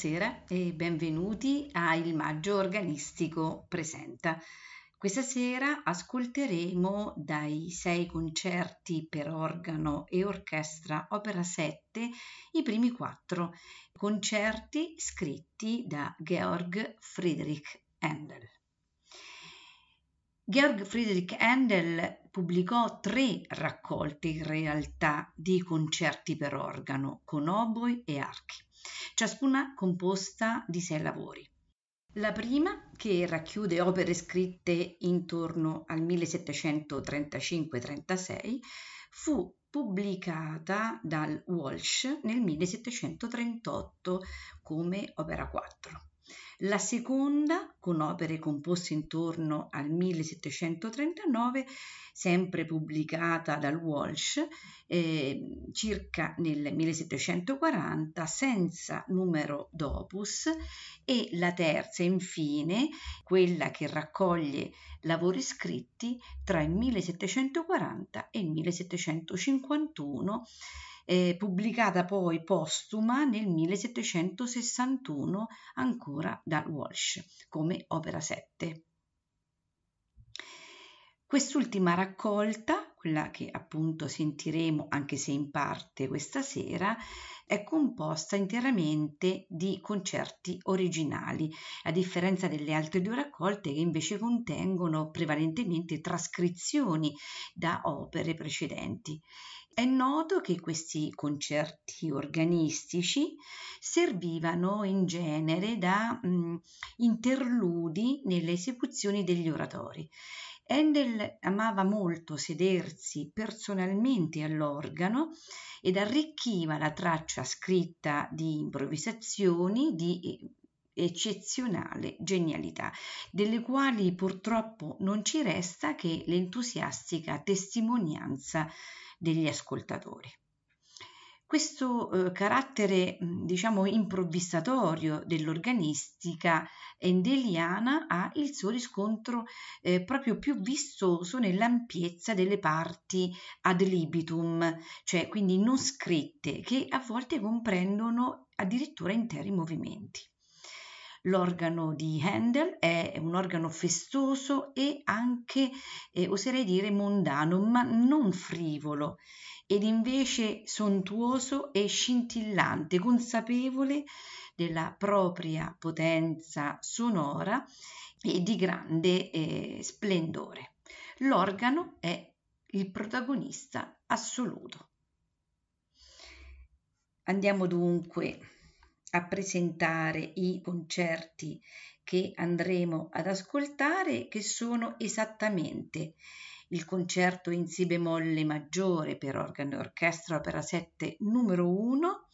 Buonasera e benvenuti a Il Maggio Organistico Presenta. Questa sera ascolteremo dai sei concerti per organo e orchestra opera 7 i primi quattro concerti scritti da Georg Friedrich Handel. Georg Friedrich Handel pubblicò tre raccolte in realtà di concerti per organo con oboi e archi ciascuna composta di sei lavori. La prima, che racchiude opere scritte intorno al 1735-36, fu pubblicata dal Walsh nel 1738 come opera 4. La seconda, con opere composte intorno al 1739, sempre pubblicata dal Walsh eh, circa nel 1740 senza numero d'opus e la terza infine quella che raccoglie lavori scritti tra il 1740 e il 1751 eh, pubblicata poi postuma nel 1761 ancora da Walsh come opera 7. Quest'ultima raccolta, quella che appunto sentiremo anche se in parte questa sera, è composta interamente di concerti originali, a differenza delle altre due raccolte che invece contengono prevalentemente trascrizioni da opere precedenti. È noto che questi concerti organistici servivano in genere da mh, interludi nelle esecuzioni degli oratori Handel amava molto sedersi personalmente all'organo ed arricchiva la traccia scritta di improvvisazioni di eccezionale genialità, delle quali purtroppo non ci resta che l'entusiastica testimonianza degli ascoltatori. Questo eh, carattere, diciamo, improvvisatorio dell'organistica endeliana ha il suo riscontro eh, proprio più vistoso nell'ampiezza delle parti ad libitum, cioè quindi non scritte, che a volte comprendono addirittura interi movimenti. L'organo di Handel è un organo festoso e anche, eh, oserei dire, mondano, ma non frivolo ed invece sontuoso e scintillante, consapevole della propria potenza sonora e di grande eh, splendore. L'organo è il protagonista assoluto. Andiamo dunque a presentare i concerti che andremo ad ascoltare, che sono esattamente il concerto in Si bemolle maggiore per organo e orchestra opera 7 numero 1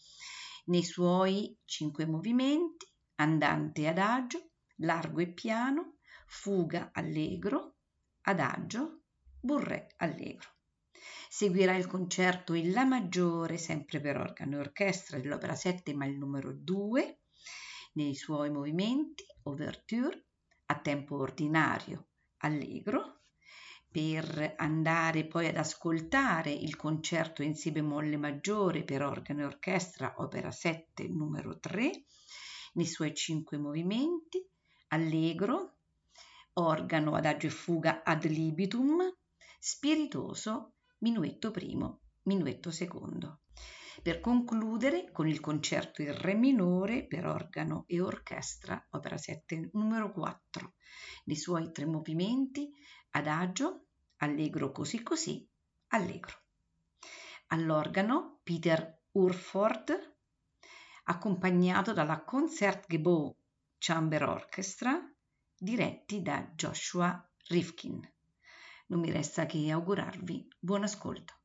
nei suoi cinque movimenti, andante adagio, largo e piano, fuga allegro, adagio, burré allegro. Seguirà il concerto in La maggiore, sempre per organo e orchestra, dell'opera 7, ma il numero 2, nei suoi movimenti, ouverture, a tempo ordinario, allegro, per andare poi ad ascoltare il concerto in si bemolle maggiore per organo e orchestra, opera 7, numero 3, nei suoi cinque movimenti, allegro, organo, adagio e fuga ad libitum, spiritoso, minuetto primo, minuetto secondo. Per concludere con il concerto in re minore per organo e orchestra, opera 7, numero 4, nei suoi tre movimenti, adagio, allegro così così, allegro. All'organo Peter Urford, accompagnato dalla Concertgebouw Chamber Orchestra, diretti da Joshua Rifkin. Non mi resta che augurarvi buon ascolto.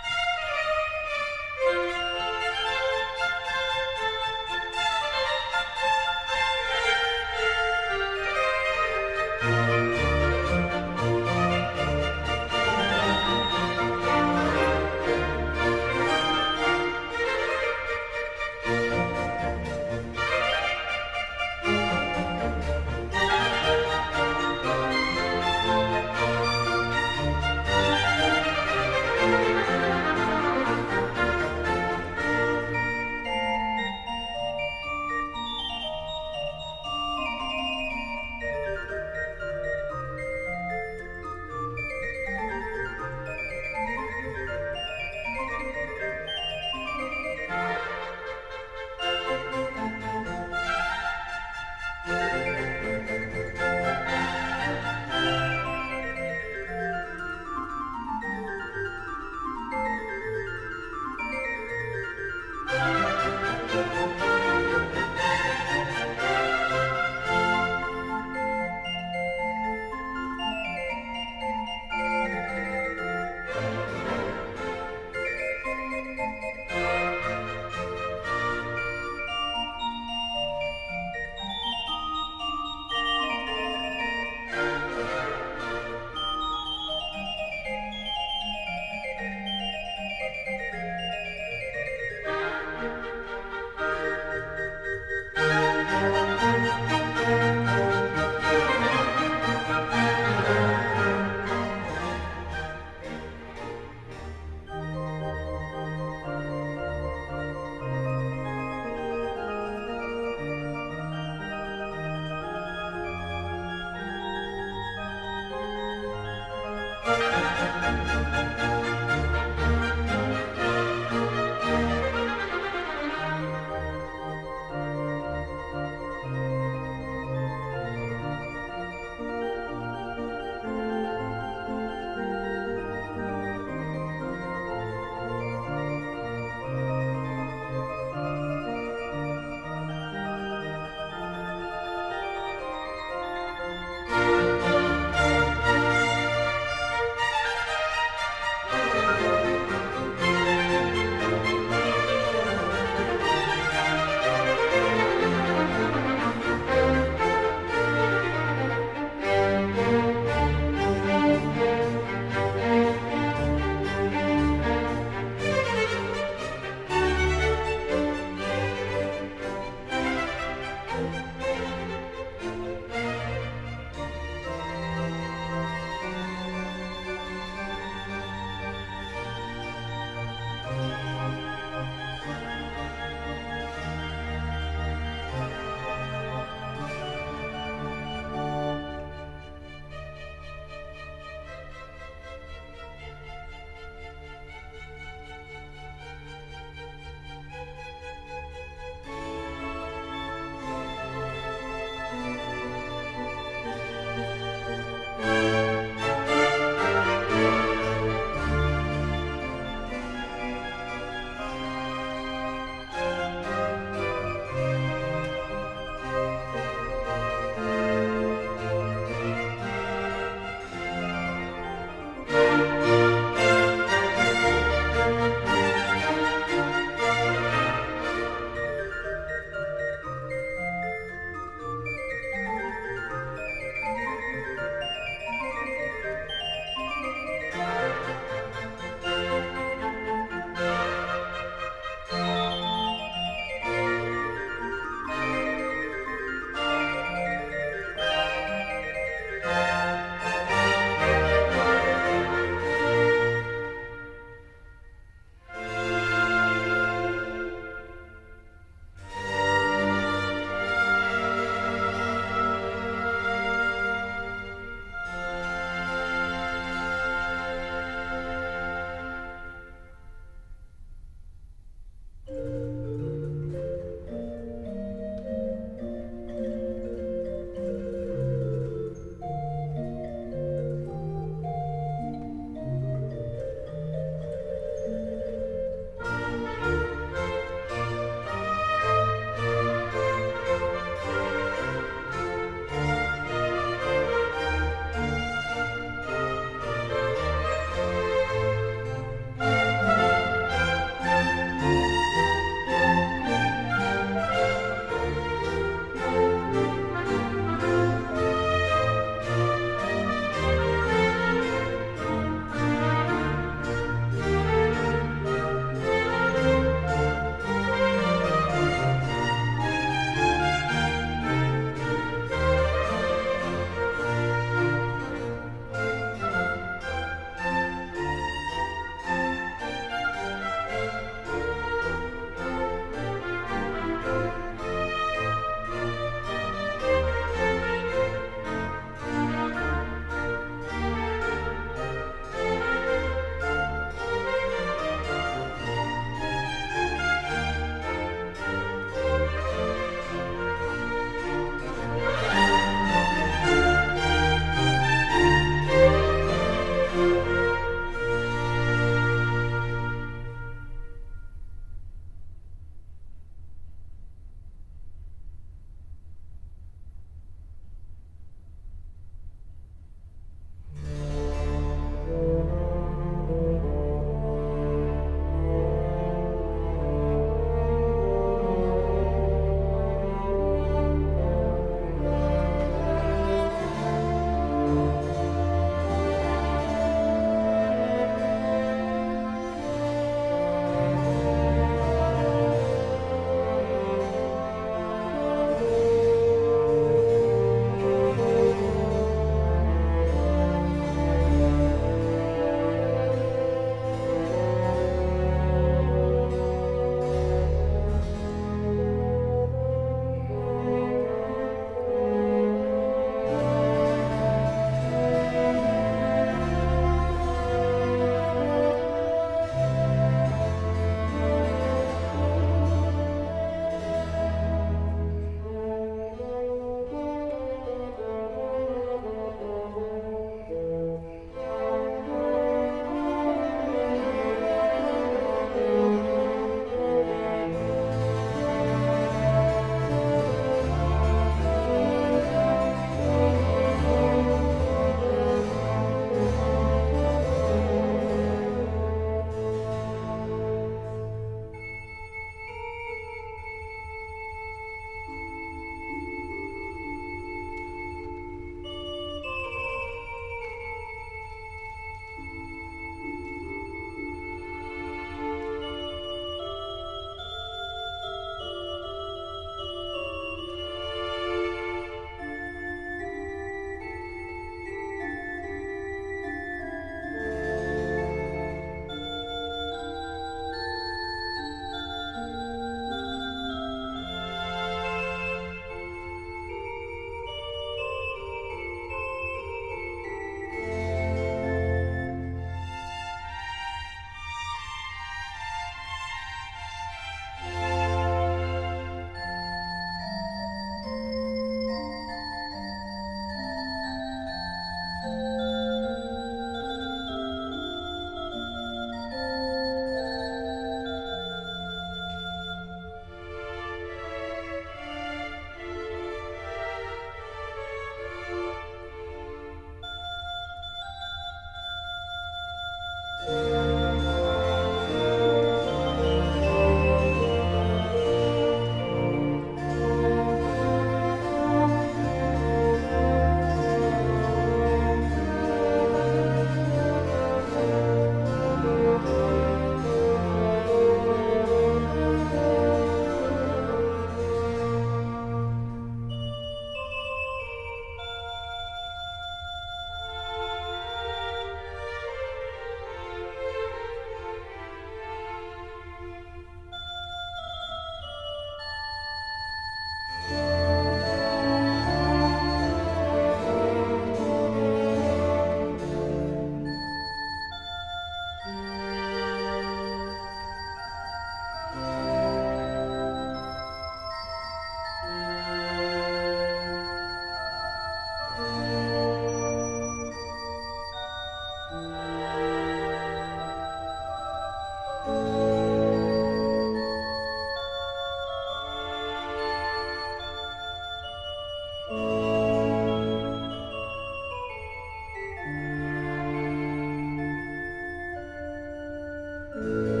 Música